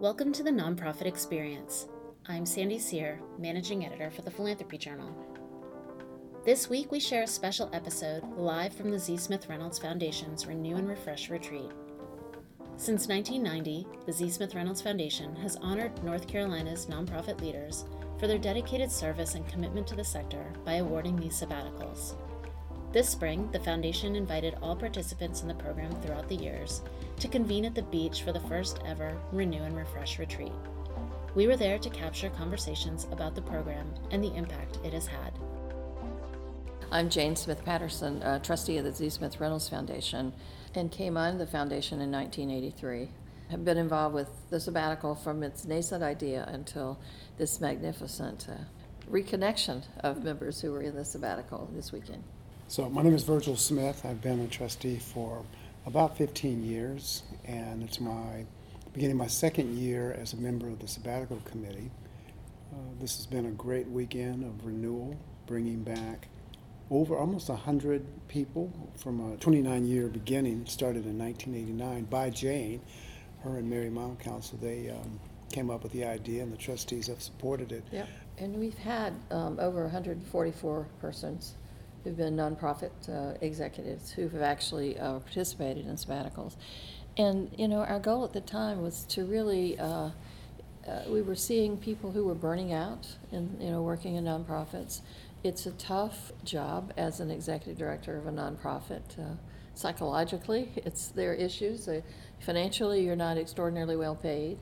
Welcome to the Nonprofit Experience. I'm Sandy Sear, Managing Editor for the Philanthropy Journal. This week, we share a special episode live from the Z. Smith Reynolds Foundation's Renew and Refresh retreat. Since 1990, the Z. Smith Reynolds Foundation has honored North Carolina's nonprofit leaders for their dedicated service and commitment to the sector by awarding these sabbaticals. This spring, the Foundation invited all participants in the program throughout the years to convene at the beach for the first ever Renew and Refresh retreat. We were there to capture conversations about the program and the impact it has had. I'm Jane Smith Patterson, trustee of the Z. Smith Reynolds Foundation, and came on the foundation in 1983. I've been involved with the sabbatical from its nascent idea until this magnificent uh, reconnection of members who were in the sabbatical this weekend. So my name is Virgil Smith. I've been a trustee for about 15 years, and it's my beginning my second year as a member of the sabbatical committee. Uh, this has been a great weekend of renewal, bringing back over almost 100 people from a 29 year beginning, started in 1989 by Jane, her and Mary Mountcastle. They um, came up with the idea, and the trustees have supported it. Yep. And we've had um, over 144 persons who've been nonprofit uh, executives who have actually uh, participated in sabbaticals. And, you know, our goal at the time was to really, uh, uh we were seeing people who were burning out and, you know, working in nonprofits. It's a tough job as an executive director of a nonprofit. Uh, psychologically, it's their issues. financially, you're not extraordinarily well paid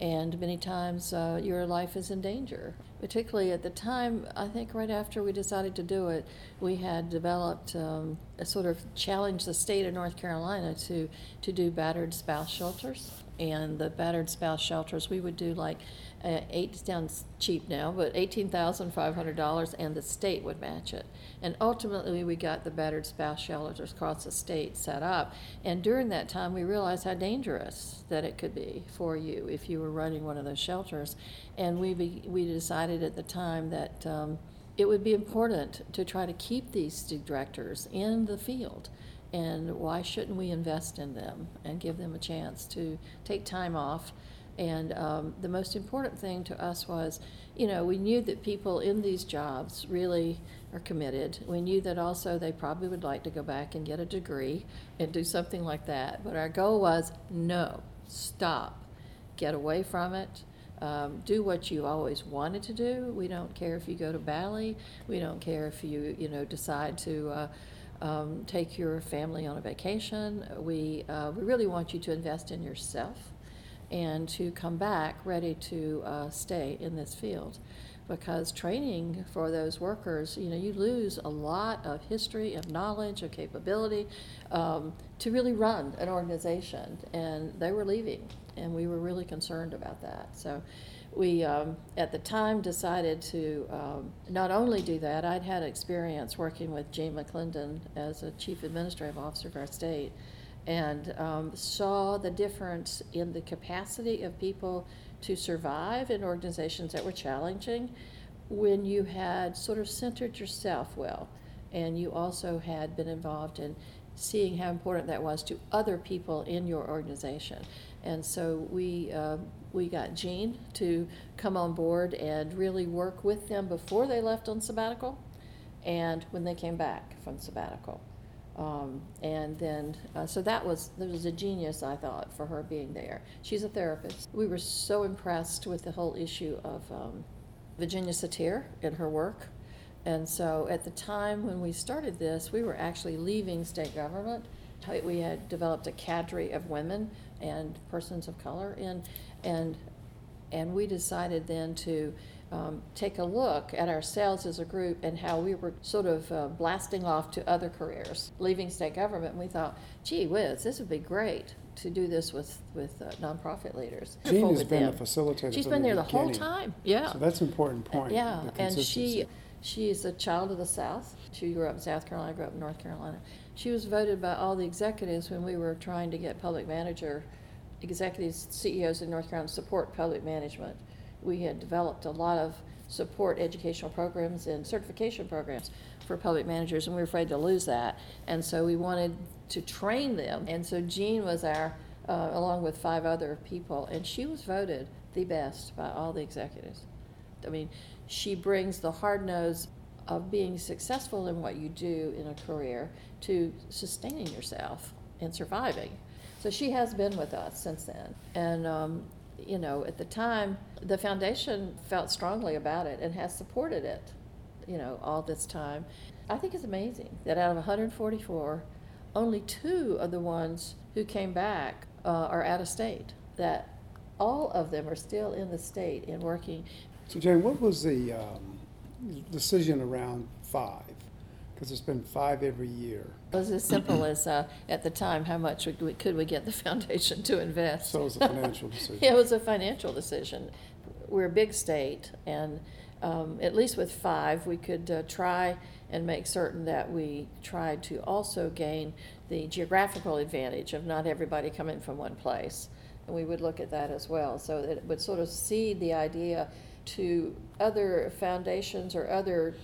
and many times uh, your life is in danger. Particularly at the time, I think right after we decided to do it, we had developed um, a sort of challenge the state of North Carolina to, to do battered spouse shelters. And the battered spouse shelters, we would do like uh, eight sounds cheap now, but eighteen thousand five hundred dollars, and the state would match it. And ultimately, we got the battered spouse shelters across the state set up. And during that time, we realized how dangerous that it could be for you if you were running one of those shelters. And we be, we decided at the time that. Um, it would be important to try to keep these directors in the field and why shouldn't we invest in them and give them a chance to take time off and um, the most important thing to us was, you know, we knew that people in these jobs really are committed. We knew that also they probably would like to go back and get a degree and do something like that. But our goal was no, stop, get away from it. Um, do what you always wanted to do. We don't care if you go to Bali. We don't care if you, you know, decide to uh, um, take your family on a vacation. We, uh, we really want you to invest in yourself and to come back ready to uh, stay in this field. Because training for those workers, you know, you lose a lot of history, of knowledge, of capability um, to really run an organization. And they were leaving, and we were really concerned about that. So we, um, at the time, decided to um, not only do that, I'd had experience working with Jane McClendon as a chief administrative officer of our state and um, saw the difference in the capacity of people to survive in organizations that were challenging when you had sort of centered yourself well and you also had been involved in seeing how important that was to other people in your organization. And so we, uh, we got Jean to come on board and really work with them before they left on sabbatical and when they came back from sabbatical. Um, and then, uh, so that was that was a genius, I thought, for her being there. She's a therapist. We were so impressed with the whole issue of um, Virginia Satir and her work. And so, at the time when we started this, we were actually leaving state government. We had developed a cadre of women and persons of color, and and and we decided then to um, take a look at ourselves as a group and how we were sort of uh, blasting off to other careers, leaving state government. And we thought, gee whiz, this would be great to do this with with uh, nonprofit leaders. Jean has been them. a facilitator. She's been the there the whole time. Yeah. So that's an important point. Yeah, and she she is a child of the South. She grew up in South Carolina, grew up in North Carolina. She was voted by all the executives when we were trying to get public manager executives, CEOs in North Carolina support public management we had developed a lot of support educational programs and certification programs for public managers, and we were afraid to lose that. And so we wanted to train them. And so Jean was our uh, along with five other people, and she was voted the best by all the executives. I mean, she brings the hard nose of being successful in what you do in a career to sustaining yourself and surviving. So she has been with us since then. And, um, you know, at the time, the foundation felt strongly about it and has supported it, you know, all this time. I think it's amazing that out of 144, only two of the ones who came back uh, are out of state, that all of them are still in the state and working. So Jane, what was the um, decision around five? Because it's been five every year. It was as simple as, uh, at the time, how much would we- could we get the foundation to invest? So it was a financial decision. It was a financial decision. We're a big state, and um, at least with five, we could uh, try and make certain that we tried to also gain the geographical advantage of not everybody coming from one place. And we would look at that as well, so that it would sort of seed the idea to other foundations or other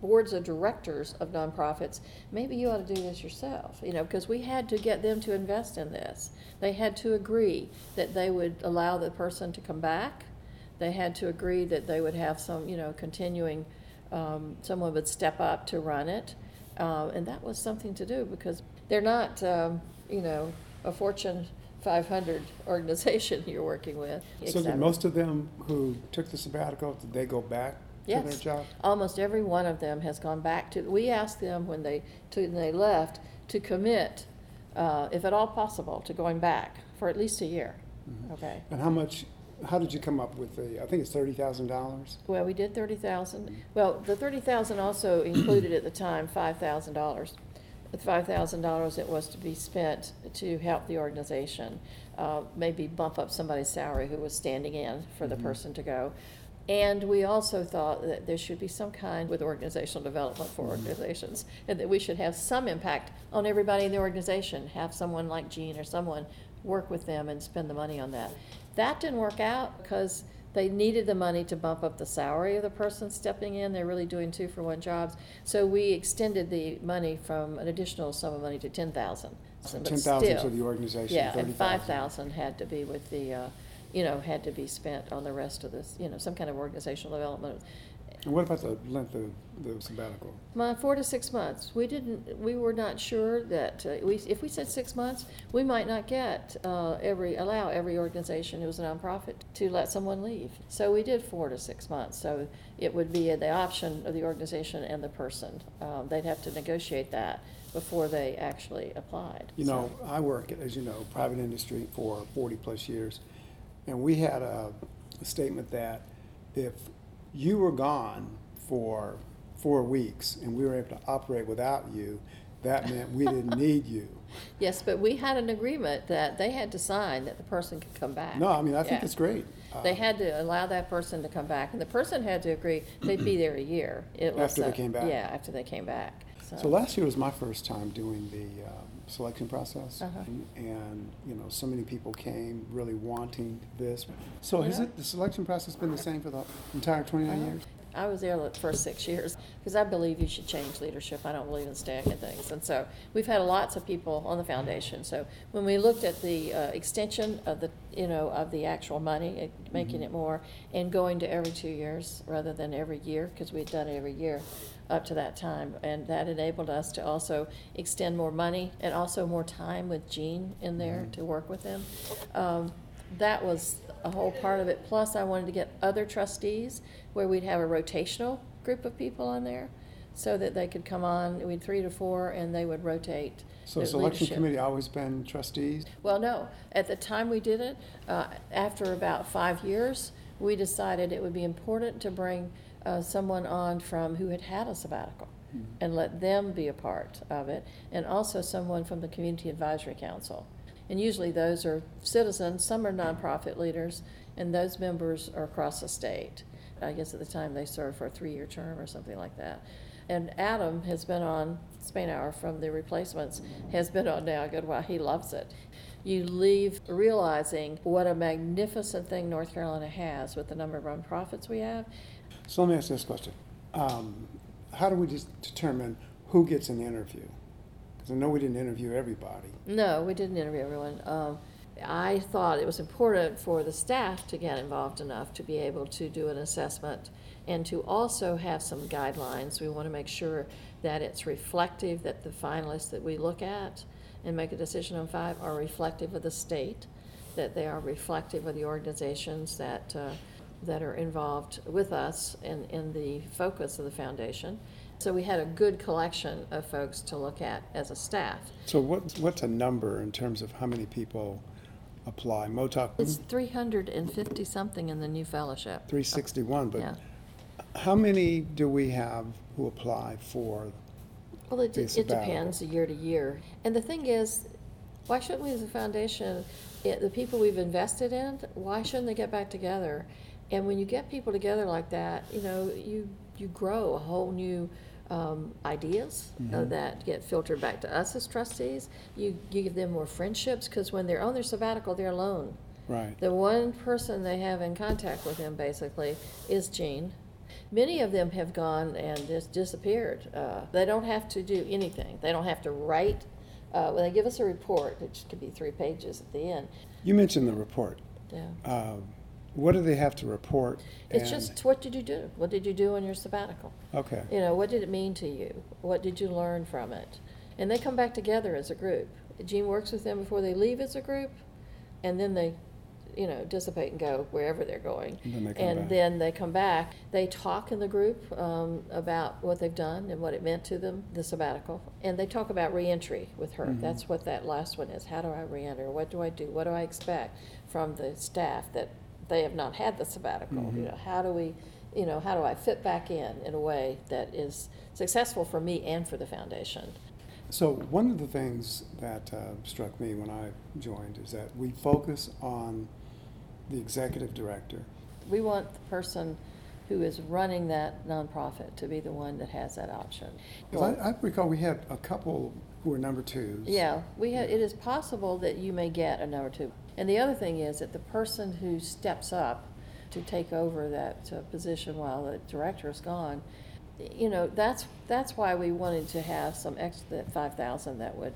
boards of directors of nonprofits, maybe you ought to do this yourself, you know, because we had to get them to invest in this. They had to agree that they would allow the person to come back. They had to agree that they would have some, you know, continuing, um, someone would step up to run it. Uh, and that was something to do because they're not, um, you know, a Fortune 500 organization you're working with. So did most of them who took the sabbatical, did they go back to their Yes. job? Almost every one of them has gone back to, we asked them when they, to, when they left, to commit, uh, if at all possible, to going back for at least a year. Mhm. Okay. And how much, how did you come up with the, I think it's thirty thousand dollars? Well, we did thirty thousand. Well, the thirty thousand also included at the time five thousand dollars. The five thousand dollars it was to be spent to help the organization, uh, maybe bump up somebody's salary who was standing in for the Mhm. person to go. And we also thought that there should be some kind with organizational development for Mhm. organizations, and that we should have some impact on everybody in the organization, have someone like Jean or someone work with them and spend the money on that. That didn't work out because they needed the money to bump up the salary of the person stepping in. They're really doing two for one jobs. So we extended the money from an additional sum of money to ten thousand. Ten thousand to the organization, Yeah, and five thousand had to be with the, uh, you know, had to be spent on the rest of this, you know, some kind of organizational development. And what about the length of the sabbatical? My four to six months. We didn't. We were not sure that uh, we. If we said six months, we might not get uh, every allow every organization who was a nonprofit to let someone leave. So we did four to six months. So it would be the option of the organization and the person. Um, they'd have to negotiate that before they actually applied. You So- know, I work, as you know, private industry for forty-plus years, and we had a a statement that if you were gone for four weeks and we were able to operate without you, that meant we didn't need you. Yes, but we had an agreement that they had to sign that the person could come back. No, I mean, I think Yeah. it's great. They Uh, had to allow that person to come back, and the person had to agree they'd be there a year. It was, After they uh, came back? Yeah, after they came back. So last year was my first time doing the um, selection process. Uh-huh. And- you know, so many people came really wanting this. So has it, the selection process been the same for the entire twenty-nine Uh-huh. years? I was there the first six years, because I believe you should change leadership. I don't believe in stagnant things. And so, we've had lots of people on the foundation. So, when we looked at the uh, extension of the, you know, of the actual money, eh, making Mhm. it more, and going to every two years rather than every year, because we'd done it every year up to that time. And that enabled us to also extend more money and also more time with Jean in there Mhm. to work with him. Um, that was a whole part of it. Plus, I wanted to get other trustees where we'd have a rotational group of people on there so that they could come on, we'd three to four, and they would rotate. So the selection leadership. committee always been trustees? Well, no, at the time we did it, uh, after about five years, we decided it would be important to bring uh, someone on from who had had a sabbatical Mhm. and let them be a part of it, and also someone from the Community Advisory Council. And usually those are citizens, some are nonprofit leaders, and those members are across the state. I guess at the time they served for a three-year term or something like that. And Adam has been on, Spainhour from the replacements, has been on now a good while. He loves it. You leave realizing what a magnificent thing North Carolina has with the number of nonprofits we have. So let me ask this question. Um, How do we determine who gets an interview? Because I know we didn't interview everybody. No, we didn't interview everyone. Um, I thought it was important for the staff to get involved enough to be able to do an assessment and to also have some guidelines. We want to make sure that it's reflective, that the finalists that we look at and make a decision on five are reflective of the state, that they are reflective of the organizations that, uh, that are involved with us in, in the focus of the foundation. So we had a good collection of folks to look at as a staff. So what's, what's a number in terms of how many people apply? MOTOC, It's three hundred and fifty something in the new fellowship. 361, but Yeah. but how many do we have who apply for? Well, it, it depends year to year. And the thing is, why shouldn't we as a foundation, it, the people we've invested in, why shouldn't they get back together? And when you get people together like that, you know, you, you grow a whole new, um, ideas uh, Mhm. that get filtered back to us as trustees. You, you give them more friendships, because when they're on their sabbatical, they're alone. Right, The one person they have in contact with them basically is Jean. Many of them have gone and just disappeared. Uh, they don't have to do anything. They don't have to write. Uh, when they give us a report, which could be three pages at the end, you mentioned the report. yeah. Uh, What do they have to report? It's and- just what did you do? What did you do on your sabbatical? Okay, You know, what did it mean to you? What did you learn from it? And they come back together as a group. Jean works with them before they leave as a group, and then they, you know, dissipate and go wherever they're going. And then they come And back. then they come back. They talk in the group um, about what they've done and what it meant to them, the sabbatical. And they talk about reentry with her. Mhm. That's what that last one is. How do I reenter? What do I do? What do I expect from the staff that they have not had the sabbatical? You Mhm. know, how do we, you know, how do I fit back in in a way that is successful for me and for the foundation? so one of the things that uh, struck me when I joined is that we focus on the executive director. We want the person who is running that nonprofit to be the one that has that option. 'Cause I, I recall we had a couple who were number twos. Yeah, we ha it is possible that you may get a number two. And the other thing is that the person who steps up to take over that uh, position while the director is gone, you know, that's, that's why we wanted to have some extra, five thousand that would,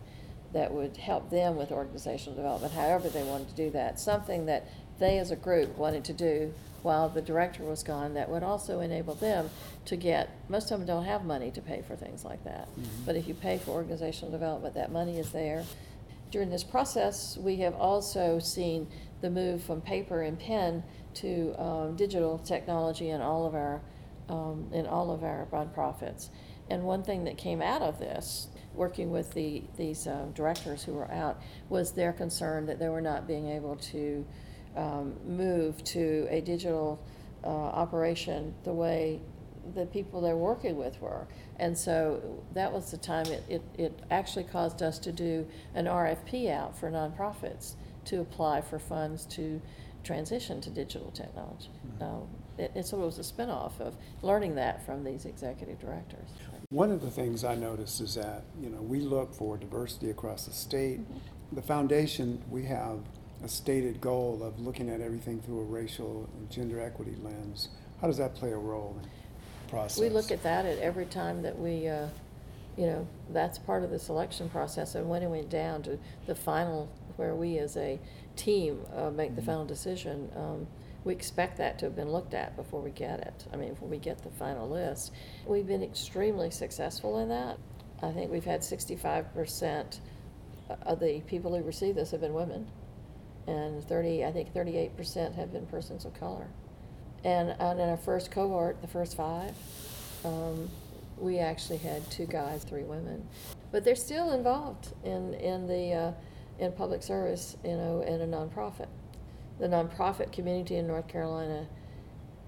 that would help them with organizational development, however they wanted to do that. Something that they as a group wanted to do while the director was gone, that would also enable them to get, most of them don't have money to pay for things like that. Mhm. But if you pay for organizational development, that money is there. During this process, we have also seen the move from paper and pen to um, digital technology in all of our, um, in all of our nonprofits. And one thing that came out of this, working with the, these uh, directors who were out, was their concern that they were not being able to um, move to a digital uh, operation the way the people they're working with were. And so that was the time it, it, it actually caused us to do an RFP out for nonprofits to apply for funds to transition to digital technology. Mhm. Um, it, it sort of was a spinoff of learning that from these executive directors. One of the things I noticed is that, you know, we look for diversity across the state. Mhm. The foundation, we have a stated goal of looking at everything through a racial and gender equity lens. How does that play a role in process? We look at that at every time that we, uh, you know, that's part of the selection process. And when it went down to the final, where we as a team uh, make the Mhm. final decision, um, we expect that to have been looked at before we get it. I mean, before we get the final list. We've been extremely successful in that. I think we've had sixty-five percent of the people who receive this have been women. And thirty, I think thirty-eight percent have been persons of color. And, in our first cohort, the first five, um, we actually had two guys, three women. But they're still involved in, in the, uh, in public service, you know, in a nonprofit. The nonprofit community in North Carolina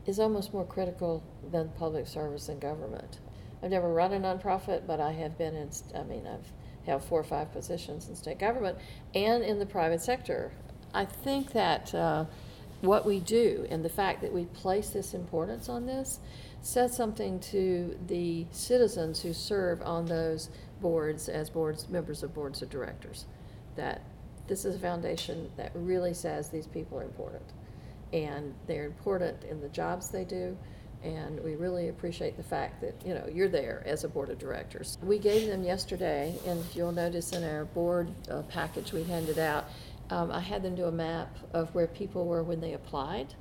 is almost more critical than public service and government. I've never run a nonprofit, but I have been in, I mean, I've held four or five positions in state government and in the private sector. I think that uh, what we do and the fact that we place this importance on this says something to the citizens who serve on those boards as boards, members of boards of directors. That this is a foundation that really says these people are important. And they're important in the jobs they do. And we really appreciate the fact that, you know, you're there as a board of directors. We gave them yesterday, and you'll notice in our board uh, package we handed out, um, I had them do a map of where people were when they applied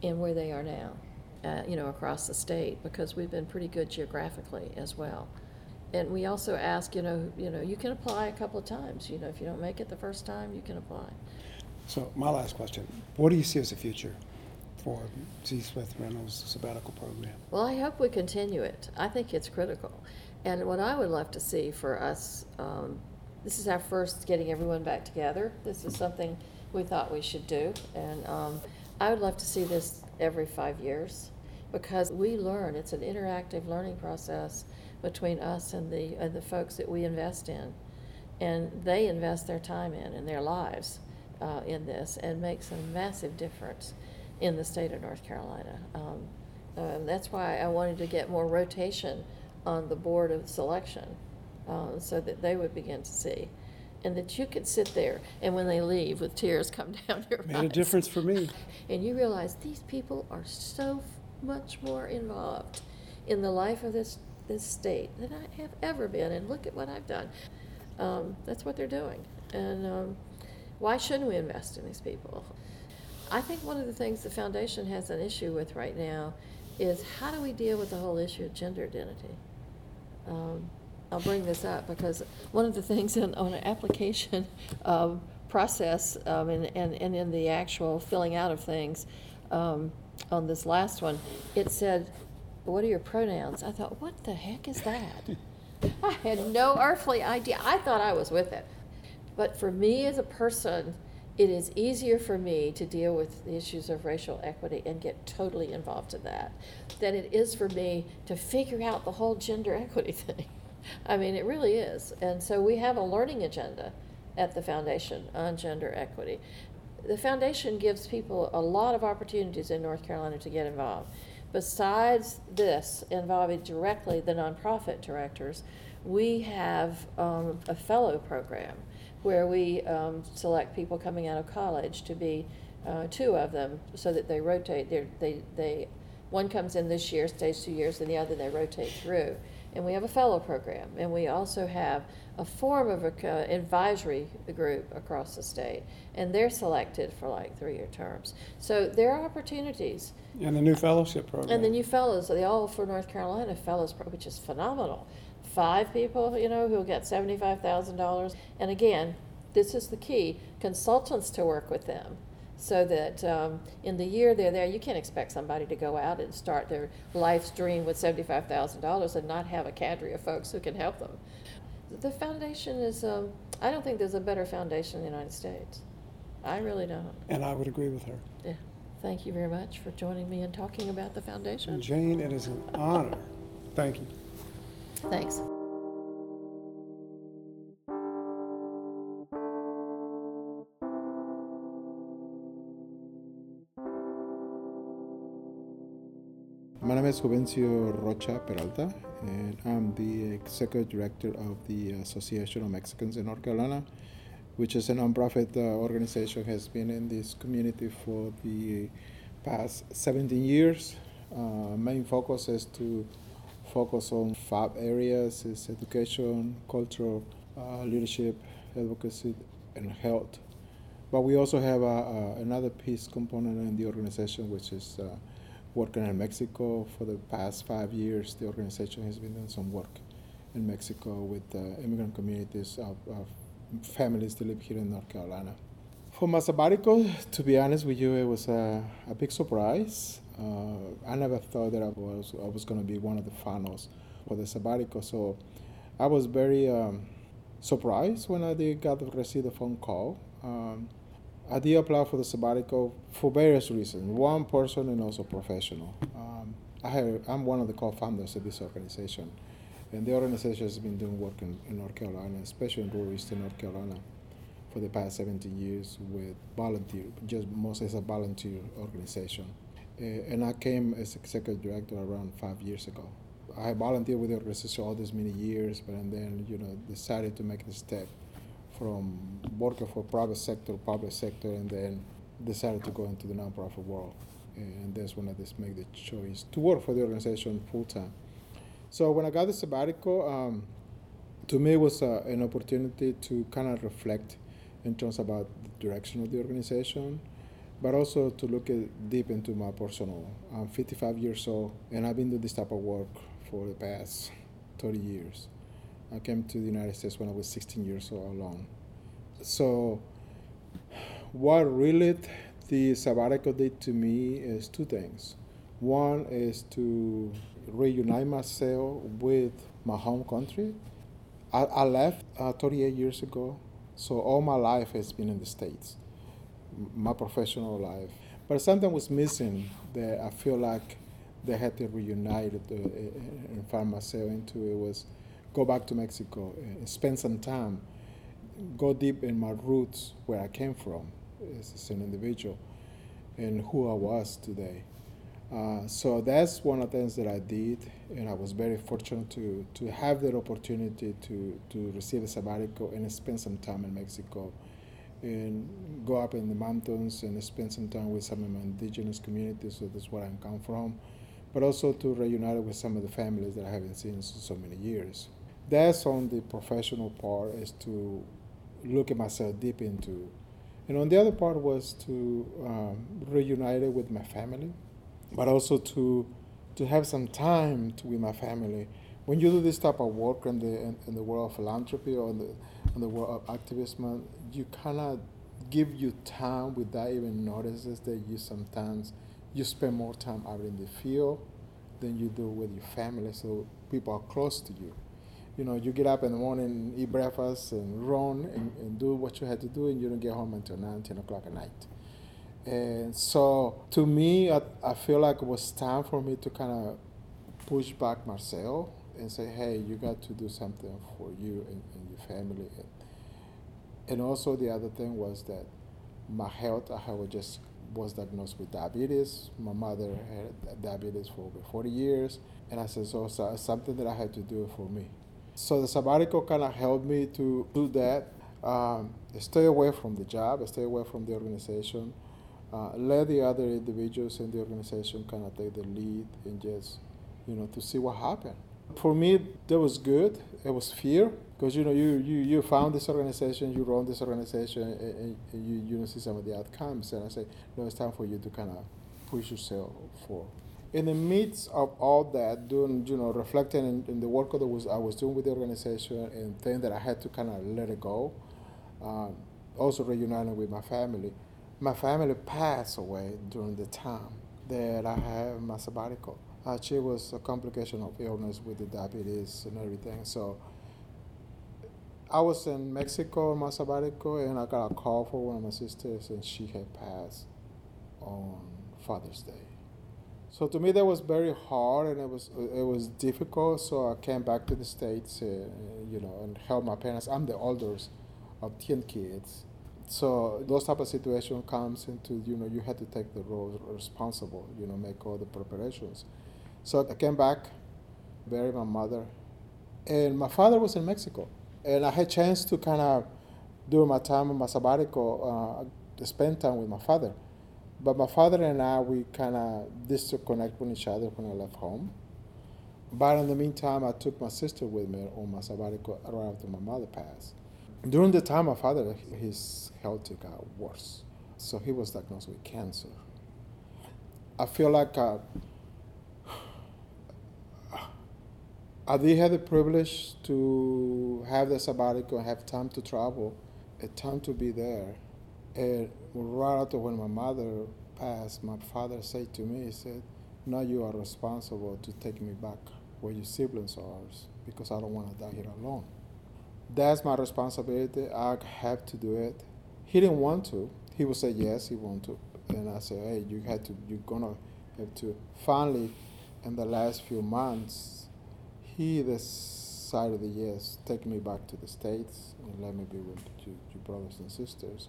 and where they are now, uh, you know, across the state, because we've been pretty good geographically as well. And we also ask, you know, you know, you can apply a couple of times. You know, if you don't make it the first time, you can apply. So my last question, what do you see as the future for Z. Smith Reynolds sabbatical program? Well, I hope we continue it. I think it's critical. And what I would love to see for us, um, this is our first getting everyone back together. This is something we thought we should do. And um, I would love to see this every five years because we learn. It's an interactive learning process between us and the, the folks that we invest in. And they invest their time in and their lives uh, in this and makes a massive difference in the state of North Carolina. Um, uh, that's why I wanted to get more rotation on the board of selection uh, so that they would begin to see. And that you could sit there and when they leave with tears come down your face. Made eyes. a difference for me. And you realize these people are so much more involved in the life of this, this state than I have ever been. And look at what I've done. Um, that's what they're doing. And um, why shouldn't we invest in these people? I think one of the things the foundation has an issue with right now is how do we deal with the whole issue of gender identity? Um, I'll bring this up because one of the things in, on an application um, process um, and, and, and in the actual filling out of things um, on this last one, it said, What are your pronouns? I thought, What the heck is that? I had no earthly idea. I thought I was with it. But for me as a person, it is easier for me to deal with the issues of racial equity and get totally involved in that than it is for me to figure out the whole gender equity thing. I mean, it really is. And so we have a learning agenda at the foundation on gender equity. The foundation gives people a lot of opportunities in North Carolina to get involved. Besides this, involving directly the nonprofit directors, we have um, a fellow program where we um, select people coming out of college to be uh, two of them so that they rotate. They're, they, they, one comes in this year, stays two years, and the other they rotate through. And we have a fellow program, and we also have a form of an uh, advisory group across the state, and they're selected for like three-year terms. So there are opportunities. And the new fellowship program. And the new fellows, the All for North Carolina Fellows, Pro- which is phenomenal. Five people, you know, who'll get seventy-five thousand dollars. And again, this is the key, consultants to work with them. So that um, in the year they're there, you can't expect somebody to go out and start their life's dream with seventy-five thousand dollars and not have a cadre of folks who can help them. The foundation is, um, I don't think there's a better foundation in the United States. I really don't. And I would agree with her. Yeah. Thank you very much for joining me and talking about the foundation. Jane, it is an honor. Thank you. Thanks. Name is Juvencio Rocha Peralta, and I'm the executive director of the Association of Mexicans in North Carolina, which is a nonprofit uh, organization has been in this community for the past 17 years. Uh, main focus is to focus on five areas: is education, cultural, uh, leadership, advocacy, and health. But we also have a, a, another piece component in the organization, which is uh, working in Mexico for the past five years. The organization has been doing some work in Mexico with uh, immigrant communities of, of, families that live here in North Carolina. For my sabbatical, to be honest with you, it was a, a big surprise. Uh, I never thought that I was I was going to be one of the finals for the sabbatical, so I was very um, surprised when I did got to receive the phone call. Um, I did apply for the sabbatical for various reasons. One, person and also professional. Um, I have, I'm one of the co-founders of this organization, and the organization has been doing work in, in North Carolina, especially in rural Eastern North Carolina, for the past 17 years with volunteer, just mostly as a volunteer organization. Uh, and I came as executive director around five years ago. I volunteered with the organization all these many years, but and then you know decided to make the step from working for private sector, public sector, and then decided to go into the nonprofit world. And that's when I just made the choice to work for the organization full time. So when I got the sabbatical, um, to me it was uh, an opportunity to kind of reflect in terms about the direction of the organization, but also to look deep into my personal. I'm 55 years old, and I've been doing this type of work for the past 30 years. I came to the United States when I was 16 years old alone. So, what really the sabbatical did to me is two things. One is to reunite myself with my home country. I, I left uh, 38 years ago, so all my life has been in the States, my professional life. But something was missing that I feel like they had to reunite uh, and find myself into. It was go back to Mexico and spend some time, go deep in my roots where I came from as an individual and who I was today. Uh, so that's one of the things that I did, and I was very fortunate to, to have that opportunity to, to receive a sabbatical and spend some time in Mexico and go up in the mountains and spend some time with some of my indigenous communities, so that's where I come from, but also to reunite with some of the families that I haven't seen in so many years. That's on the professional part, is to look at myself deep into. And on the other part was to um, reunite with my family but also to to have some time to, with my family. When you do this type of work in the in, in the world of philanthropy or in the in the world of activism, you cannot give you time without even notices that you sometimes you spend more time out in the field than you do with your family. So people are close to you. You know, you get up in the morning, eat breakfast, and run and, and do what you had to do, and you don't get home until 9, 10 o'clock at night. And so to me, I, I feel like it was time for me to kind of push back Marcel and say, hey, you got to do something for you and, and your family. And, and also the other thing was that my health, I was just was diagnosed with diabetes. My mother had diabetes for over 40 years. And I said, so, so something that I had to do for me. So the sabbatical kind of helped me to do that. Um, stay away from the job, stay away from the organization uh, let the other individuals in the organization kind of take the lead and just, you know, to see what happened. For me, that was good. It was fear because you know you, you, you found this organization, you run this organization, and, and you you know see some of the outcomes. And I say, no, it's time for you to kind of push yourself for. In the midst of all that, doing you know reflecting in, in the work that was I was doing with the organization and things that I had to kind of let it go. Um, also reuniting with my family my family passed away during the time that I had my sabbatical. Uh, she was a complication of illness with the diabetes and everything. So I was in Mexico in my sabbatical, and I got a call from one of my sisters, and she had passed on Father's Day. So to me, that was very hard, and it was it was difficult. So I came back to the states, uh, you know, and helped my parents. I'm the oldest of ten kids, so those type of situation comes into you know you had to take the role responsible you know make all the preparations. So i came back buried my mother. And my father was in mexico. And i had chance to kind of during my time in my sabbatical uh, spend time with my father but my father and i we kind of disconnect from each other when i left home but in the meantime i took my sister with me on my sabbatical right after my mother passed during the time my father, his health got worse. So he was diagnosed with cancer. I feel like uh, I did have the privilege to have the sabbatical, have time to travel, a time to be there. And right after when my mother passed, my father said to me, he said, now you are responsible to take me back where your siblings are because I don't want to die here alone that's my responsibility. I have to do it. He didn't want to. He would say yes, he want to, and I said, hey, you had to. You're gonna have to. Finally, in the last few months, he decided yes, take me back to the states and let me be with your, your brothers and sisters.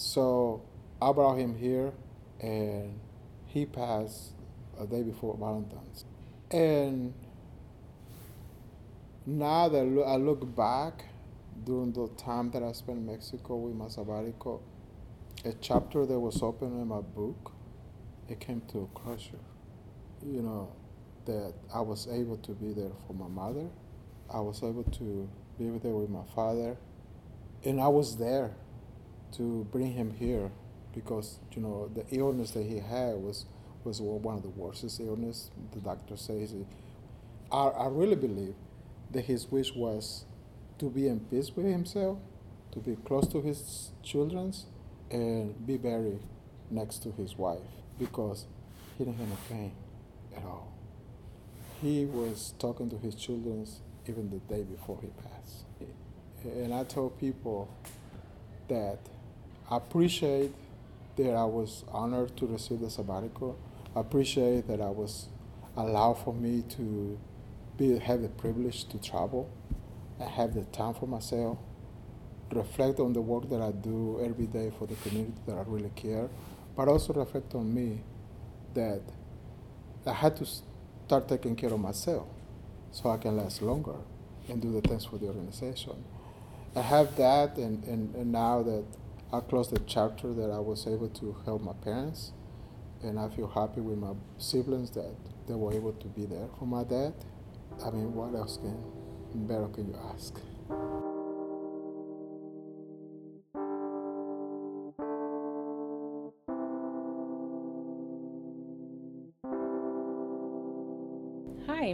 So I brought him here, and he passed a day before Valentine's, and now that I look back during the time that I spent in Mexico with my sabbatical, a chapter that was open in my book, it came to a closure. You know, that I was able to be there for my mother. I was able to be there with my father. And I was there to bring him here because you know the illness that he had was was one of the worst illness. The doctor says. I, I really believe that his wish was to be in peace with himself, to be close to his children, and be buried next to his wife because he didn't have any pain at all. He was talking to his children even the day before he passed. And I told people that I appreciate that I was honored to receive the sabbatical. I appreciate that I was allowed for me to be, have the privilege to travel. I have the time for myself, reflect on the work that I do every day for the community that I really care, but also reflect on me that I had to start taking care of myself so I can last longer and do the things for the organization. I have that, and, and, and now that I closed the chapter, that I was able to help my parents, and I feel happy with my siblings that they were able to be there for my dad. I mean, what else can better can you ask?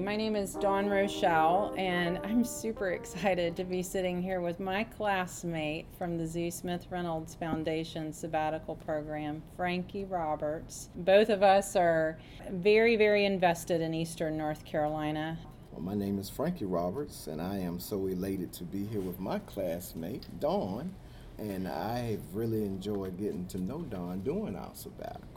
My name is Dawn Rochelle, and I'm super excited to be sitting here with my classmate from the Z. Smith Reynolds Foundation sabbatical program, Frankie Roberts. Both of us are very, very invested in Eastern North Carolina. Well, my name is Frankie Roberts, and I am so elated to be here with my classmate, Dawn. And I've really enjoyed getting to know Dawn during our sabbatical.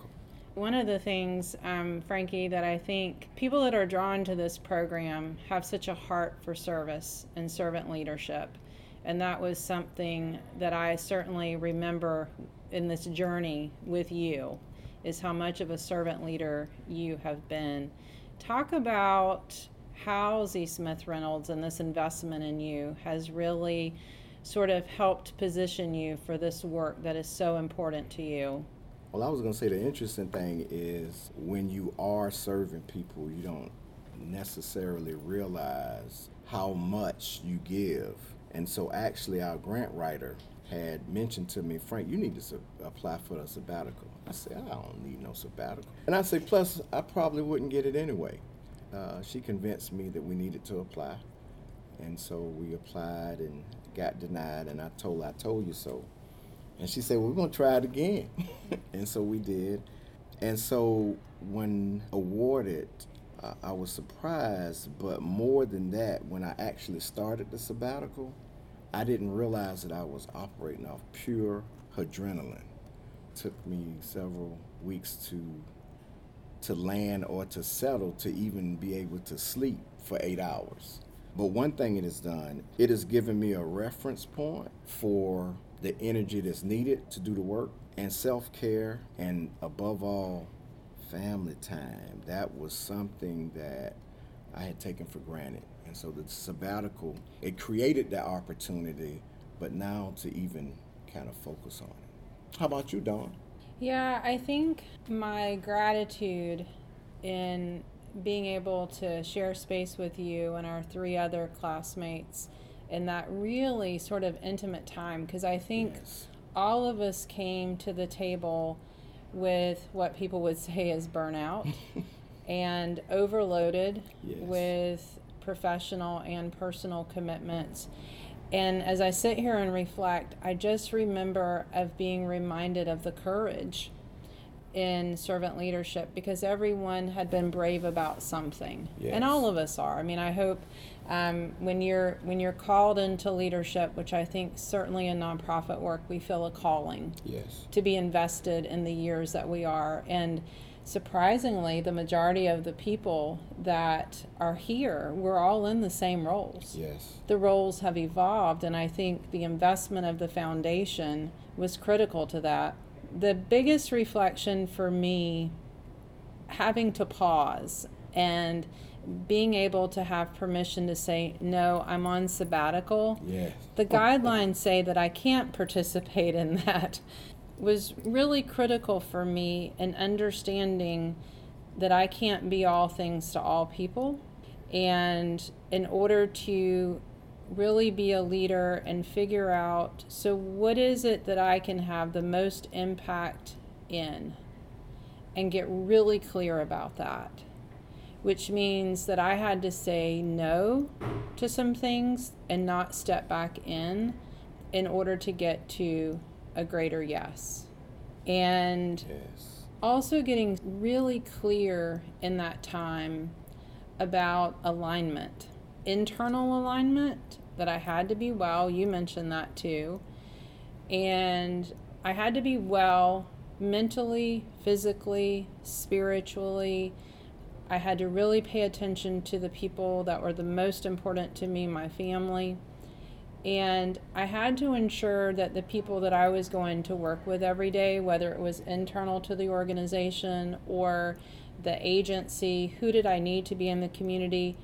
One of the things, um, Frankie, that I think people that are drawn to this program have such a heart for service and servant leadership. And that was something that I certainly remember in this journey with you, is how much of a servant leader you have been. Talk about how Z. Smith Reynolds and this investment in you has really sort of helped position you for this work that is so important to you. Well, I was going to say the interesting thing is when you are serving people, you don't necessarily realize how much you give. And so, actually, our grant writer had mentioned to me, Frank, you need to apply for a sabbatical. I said, I don't need no sabbatical. And I said, plus, I probably wouldn't get it anyway. Uh, she convinced me that we needed to apply. And so we applied and got denied. And I told I told you so. And she said, well, we're going to try it again. and so we did. And so when awarded, I was surprised, but more than that, when I actually started the sabbatical, I didn't realize that I was operating off pure adrenaline. It took me several weeks to to land or to settle to even be able to sleep for eight hours. But one thing it has done, it has given me a reference point for the energy that's needed to do the work and self care, and above all, family time. That was something that I had taken for granted. And so the sabbatical, it created that opportunity, but now to even kind of focus on it. How about you, Dawn? Yeah, I think my gratitude in being able to share space with you and our three other classmates in that really sort of intimate time because I think Yes. all of us came to the table with what people would say is burnout and overloaded Yes. with professional and personal commitments. And as I sit here and reflect, I just remember of being reminded of the courage in servant leadership because everyone had been brave about something, Yes. and all of us are. I mean, I hope um, when you're when you're called into leadership, which I think certainly in nonprofit work we feel a calling Yes. to be invested in the years that we are. And surprisingly, the majority of the people that are here, we're all in the same roles. Yes. The roles have evolved, and I think the investment of the foundation was critical to that. The biggest reflection for me, having to pause and being able to have permission to say, No, I'm on sabbatical Yes. the guidelines say that I can't participate in that was really critical for me in understanding that I can't be all things to all people. And in order to really be a leader and figure out so, what is it that I can have the most impact in? And get really clear about that. Which means that I had to say no to some things and not step back in in order to get to a greater yes. And Yes. also getting really clear in that time about alignment internal alignment that i had to be well you mentioned that too and i had to be well mentally physically spiritually i had to really pay attention to the people that were the most important to me my family and I had to ensure that the people that I was going to work with every day, whether it was internal to the organization or the agency, who did I need to be in the community?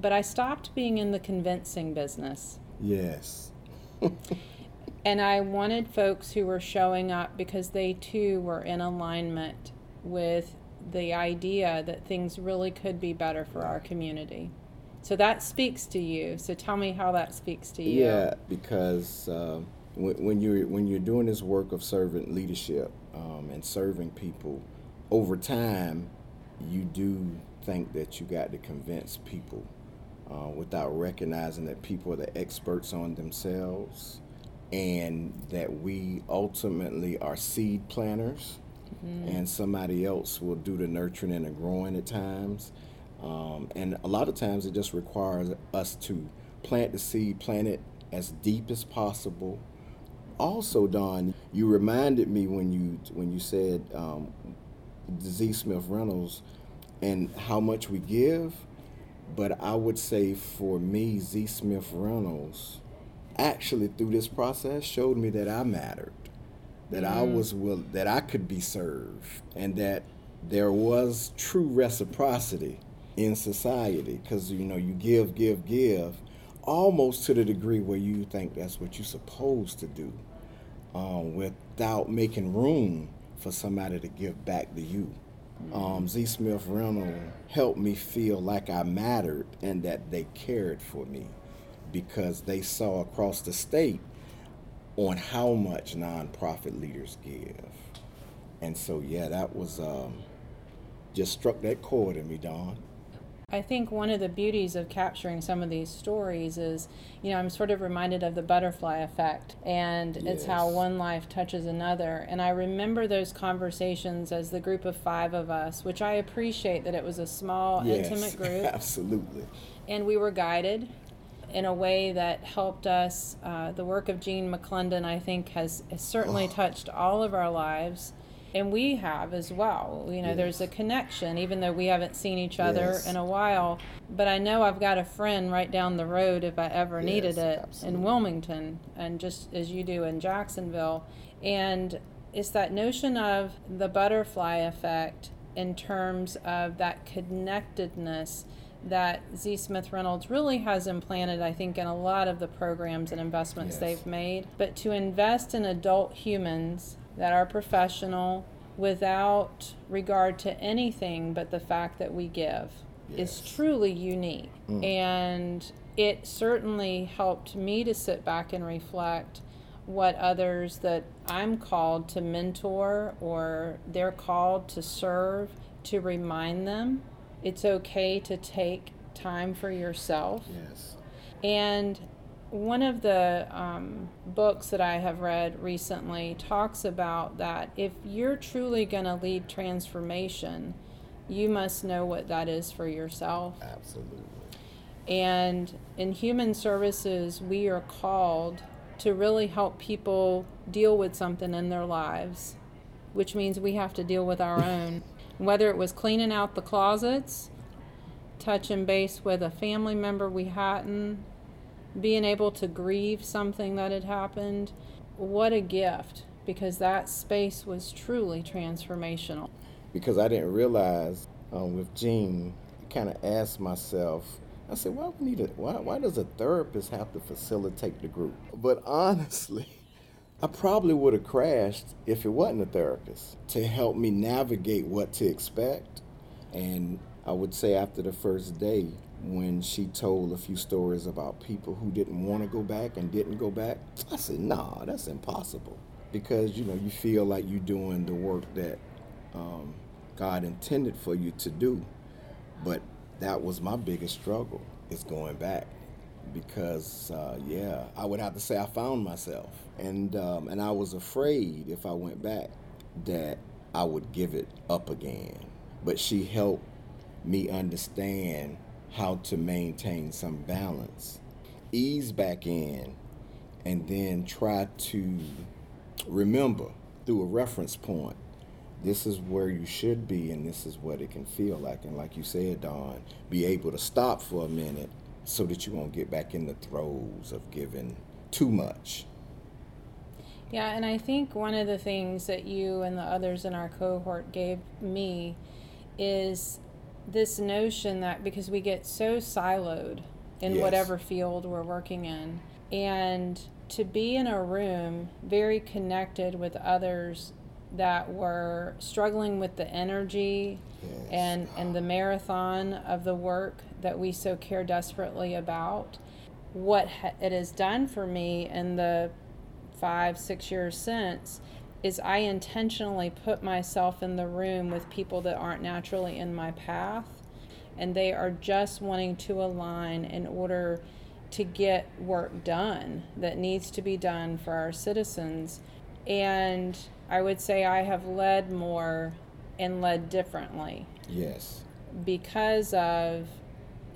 But I stopped being in the convincing business. Yes. And I wanted folks who were showing up because they too were in alignment with the idea that things really could be better for our community. So that speaks to you. So tell me how that speaks to you. Yeah, because uh, when, when you're when you're doing this work of servant leadership um, and serving people, over time, you do think that you got to convince people uh, without recognizing that people are the experts on themselves, and that we ultimately are seed planters, and somebody else will do the nurturing and the growing at times. Um, and a lot of times it just requires us to plant the seed, plant it as deep as possible. Also, Don, you reminded me when you when you said um, Z. Smith Reynolds and how much we give, but I would say for me, Z. Smith Reynolds actually through this process showed me that I mattered, that I was will that I could be served, and that there was true reciprocity in society. Because you know you give give give almost to the degree where you think that's what you're supposed to do um, without making room for somebody to give back to you um, z smith reynolds helped me feel like i mattered and that they cared for me because they saw across the state on how much nonprofit leaders give. And so yeah that was um, just struck that chord in me don I think one of the beauties of capturing some of these stories is, you know, I'm sort of reminded of the butterfly effect, and it's how one life touches another. And I remember those conversations as the group of five of us, which I appreciate that it was a small, intimate group, absolutely and we were guided in a way that helped us. Uh, the work of Jean McClendon, I think, has, has certainly touched all of our lives. And we have as well. You know, there's a connection, even though we haven't seen each other Yes. in a while. But I know I've got a friend right down the road if I ever needed it absolutely. in Wilmington, and just as you do in Jacksonville. And it's that notion of the butterfly effect in terms of that connectedness that Z. Smith Reynolds really has implanted, I think, in a lot of the programs and investments Yes. they've made. But to invest in adult humans that are professional without regard to anything but the fact that we give is truly unique. Mm. And it certainly helped me to sit back and reflect what others that I'm called to mentor or they're called to serve to remind them it's okay to take time for yourself. yes And one of the um, books that I have read recently talks about that if you're truly going to lead transformation, you must know what that is for yourself. absolutely And in human services, we are called to really help people deal with something in their lives, which means we have to deal with our own. Whether it was cleaning out the closets, touching base with a family member we hadn't, being able to grieve something that had happened, what a gift because that space was truly transformational. because I didn't realize um, with Jean, I kind of asked myself, I said, why we need a, why, why does a therapist have to facilitate the group? But honestly, I probably would have crashed if it wasn't a therapist to help me navigate what to expect. And I would say after the first day, when she told a few stories about people who didn't want to go back and didn't go back, I said, nah, that's impossible. Because, you know, you feel like you're doing the work that um, God intended for you to do. But that was my biggest struggle, is going back. Because, uh, yeah, I would have to say I found myself. And, um, and I was afraid if I went back that I would give it up again. But she helped me understand how to maintain some balance, ease back in, and then try to remember through a reference point this is where you should be and this is what it can feel like. And like you said, Dawn, be able to stop for a minute so that you won't get back in the throes of giving too much. Yeah, and I think one of the things that you and the others in our cohort gave me is this notion that because we get so siloed in Yes. whatever field we're working in, and to be in a room very connected with others that were struggling with the energy Yes. and and the marathon of the work that we so care desperately about what ha- it has done for me in the five six years since is i intentionally put myself in the room with people that aren't naturally in my path and they are just wanting to align in order to get work done that needs to be done for our citizens and i would say i have led more and led differently Yes. because of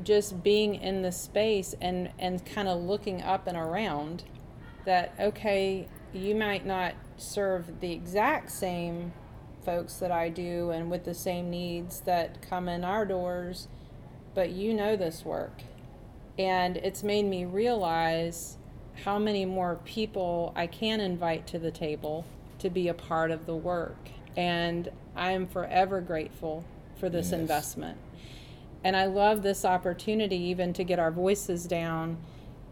just being in the space and and kind of looking up and around that okay you might not serve the exact same folks that I do and with the same needs that come in our doors but you know this work. And it's made me realize how many more people I can invite to the table to be a part of the work. And I'm forever grateful for this Yes. investment. And I love this opportunity even to get our voices down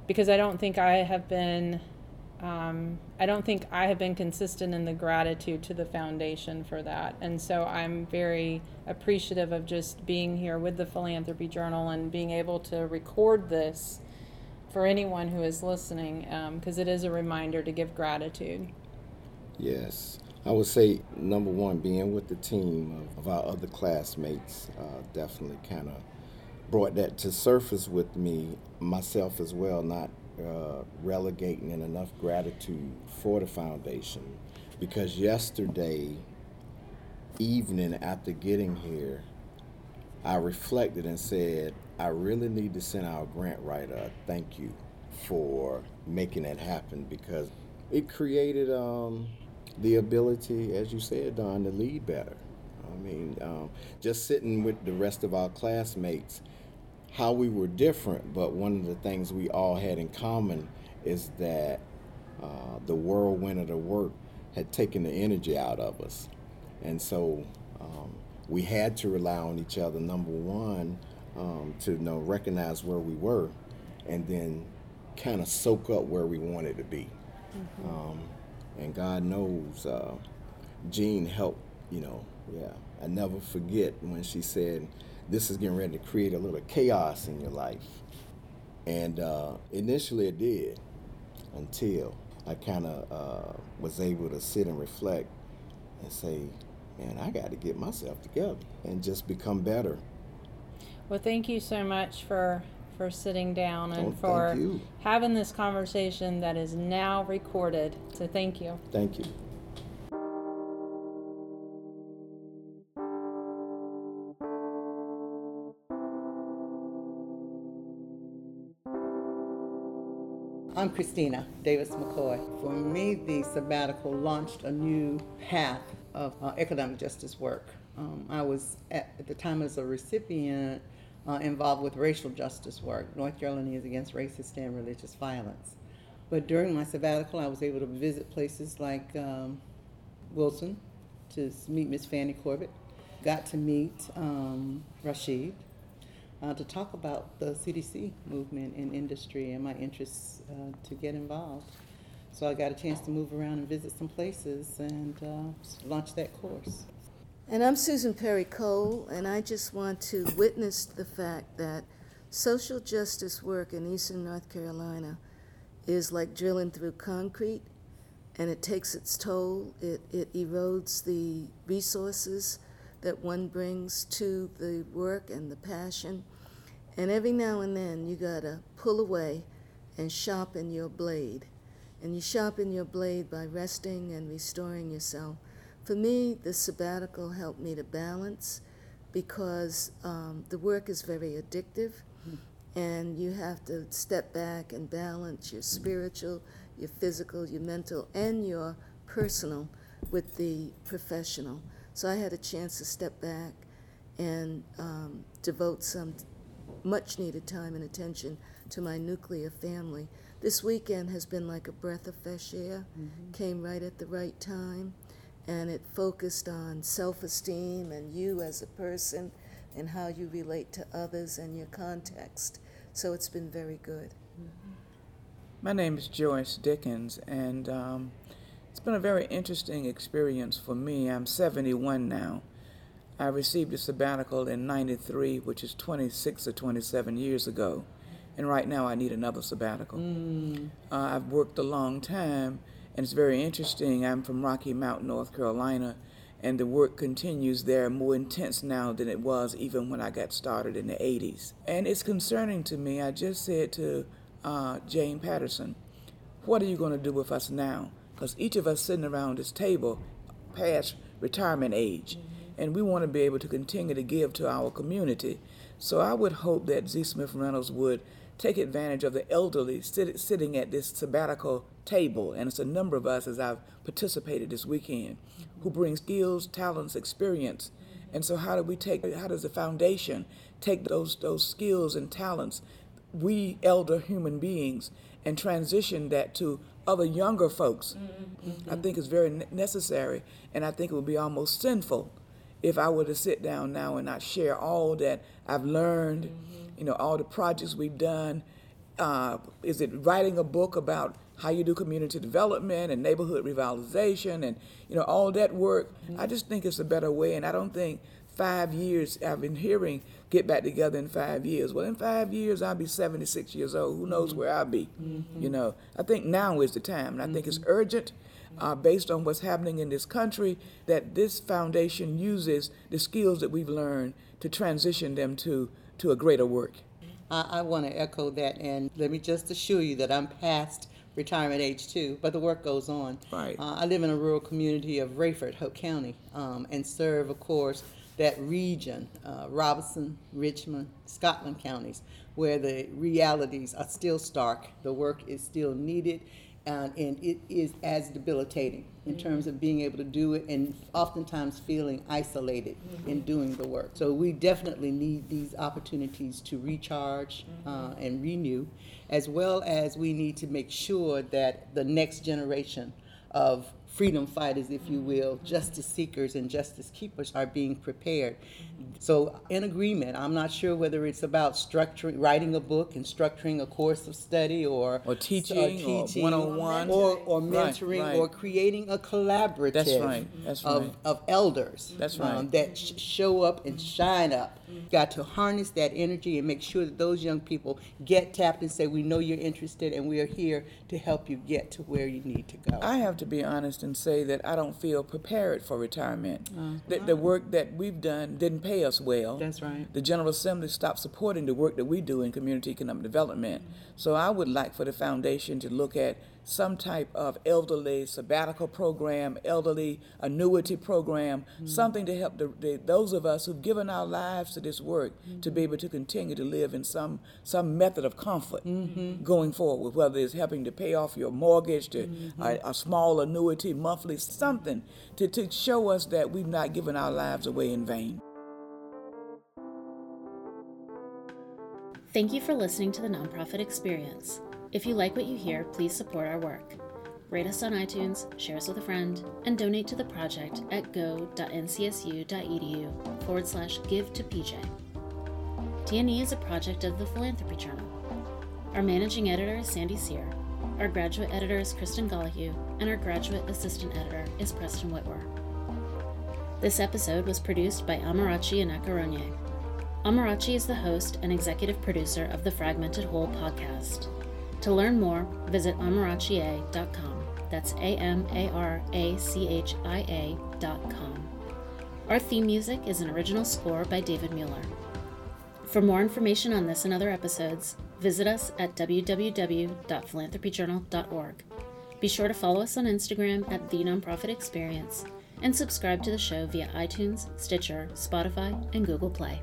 because I don't think I have been um, I don't think I have been consistent in the gratitude to the foundation for that. And so I'm very appreciative of just being here with the Philanthropy Journal and being able to record this for anyone who is listening because it is a reminder to give gratitude. Yes. I would say number one, being with the team of, of our other classmates uh, definitely kind of brought that to surface with me, myself as well, not uh, relegating in enough gratitude for the foundation. Because yesterday evening after getting here, I reflected and said, I really need to send our grant writer a thank you for making it happen because it created um, the ability, as you said, Don, to lead better. I mean, um, just sitting with the rest of our classmates, how we were different, but one of the things we all had in common is that uh, the whirlwind of the work had taken the energy out of us. And so um, we had to rely on each other, number one, um, to you know, recognize where we were and then kind of soak up where we wanted to be. Um, and God knows, uh, Jean helped, you know, yeah. I never forget when she said, This is getting ready to create a little chaos in your life. And uh, initially it did until I kind of uh, was able to sit and reflect and say, Man, I got to get myself together and just become better. Well, thank you so much for for sitting down and Oh, for having this conversation that is now recorded. So thank you. Thank you. I'm Christina Davis McCoy. For me, the sabbatical launched a new path of uh, economic justice work. Um, I was at, at the time as a recipient uh, involved with racial justice work, North Carolinians against racist and religious violence. But during my sabbatical, I was able to visit places like um, Wilson to meet Miss Fannie Corbett. Got to meet um, Rashid uh, to talk about the CDC movement in industry and my interests uh, to get involved. So I got a chance to move around and visit some places and uh, launch that course. And I'm Susan Perry Cole, and I just want to witness the fact that social justice work in Eastern North Carolina is like drilling through concrete, and it takes its toll. It, it erodes the resources that one brings to the work and the passion. And every now and then, you gotta pull away and sharpen your blade. And you sharpen your blade by resting and restoring yourself. For me, the sabbatical helped me to balance because um, the work is very addictive and you have to step back and balance your spiritual, your physical, your mental, and your personal with the professional. So I had a chance to step back and um, devote some much needed time and attention to my nuclear family. This weekend has been like a breath of fresh air, came right at the right time, and it focused on self esteem and you as a person and how you relate to others and your context. So it's been very good. My name is Joyce Dickens, and um, it's been a very interesting experience for me. I'm 71 now. I received a sabbatical in 93, which is 26 or 27 years ago. And right now I need another sabbatical. Uh, I've worked a long time, and it's very interesting. I'm from Rocky Mount, North Carolina, and the work continues there more intense now than it was even when I got started in the 80s. And it's concerning to me. I just said to uh, Jane Patterson, What are you going to do with us now? Because each of us sitting around this table past retirement age, and we want to be able to continue to give to our community. So I would hope that Z. Smith Reynolds would take advantage of the elderly sit, sitting at this sabbatical table, and it's a number of us as I've participated this weekend, who bring skills, talents, experience. And so, how do we take? How does the foundation take those those skills and talents, we elder human beings, and transition that to other younger folks? Mm-hmm. I think it's very necessary, and I think it would be almost sinful if I were to sit down now and not share all that I've learned, mm-hmm. you know, all the projects we've done. Uh, is it writing a book about how you do community development and neighborhood revitalization and you know all that work? I mm-hmm. just think it's a better way, and I don't think five years I've been hearing get back together in five years. Well, in five years I'll be 76 years old. Who knows mm-hmm. where I'll be? You know, I think now is the time, and I think it's urgent uh, based on what's happening in this country, that this foundation uses the skills that we've learned to transition them to, to a greater work. I, I want to echo that, and let me just assure you that I'm past retirement age too, but the work goes on. Right. Uh, I live in a rural community of Raeford, Hoke County, um, and serve, of course, that region, uh, Robeson, Richmond, Scotland counties, where the realities are still stark. The work is still needed, and, and it is as debilitating in mm-hmm. terms of being able to do it and oftentimes feeling isolated mm-hmm. in doing the work. So we definitely need these opportunities to recharge mm-hmm. uh, and renew, as well as we need to make sure that the next generation of freedom fighters, if you will, justice seekers and justice keepers are being prepared. So, in agreement, I'm not sure whether it's about structuring, writing a book and structuring a course of study or Or teaching, or one-on-one. or, or mentoring right. or creating a collaborative That's right, that's of, right. of elders That's um, that sh- show up and shine up. Got to harness that energy and make sure that those young people get tapped and say, We know you're interested and we are here to help you get to where you need to go. I have to be honest and say that I don't feel prepared for retirement. Uh-huh. The, the work that we've done didn't pay us well. That's right. The General Assembly stopped supporting the work that we do in community economic development. So I would like for the foundation to look at some type of elderly sabbatical program, elderly annuity program, mm-hmm. something to help the, the, those of us who've given our lives to this work to be able to continue to live in some some method of comfort mm-hmm. going forward, whether it's helping to pay off your mortgage, to mm-hmm. a, a small annuity monthly, something to, to show us that we've not given our lives away in vain. Thank you for listening to the Nonprofit Experience. If you like what you hear, please support our work. Rate us on iTunes, share us with a friend, and donate to the project at go.ncsu.edu forward slash give to PJ. TNE is a project of the Philanthropy Journal. Our managing editor is Sandy Sear, our graduate editor is Kristen Gollahue, and our graduate assistant editor is Preston Whitwer. This episode was produced by Amarachi Anakaraonye. Amarachi is the host and executive producer of the Fragmented Whole podcast. To learn more, visit amarachia.com. That's A M A R A C H I A.com. Our theme music is an original score by David Mueller. For more information on this and other episodes, visit us at www.philanthropyjournal.org. Be sure to follow us on Instagram at The Nonprofit Experience and subscribe to the show via iTunes, Stitcher, Spotify, and Google Play.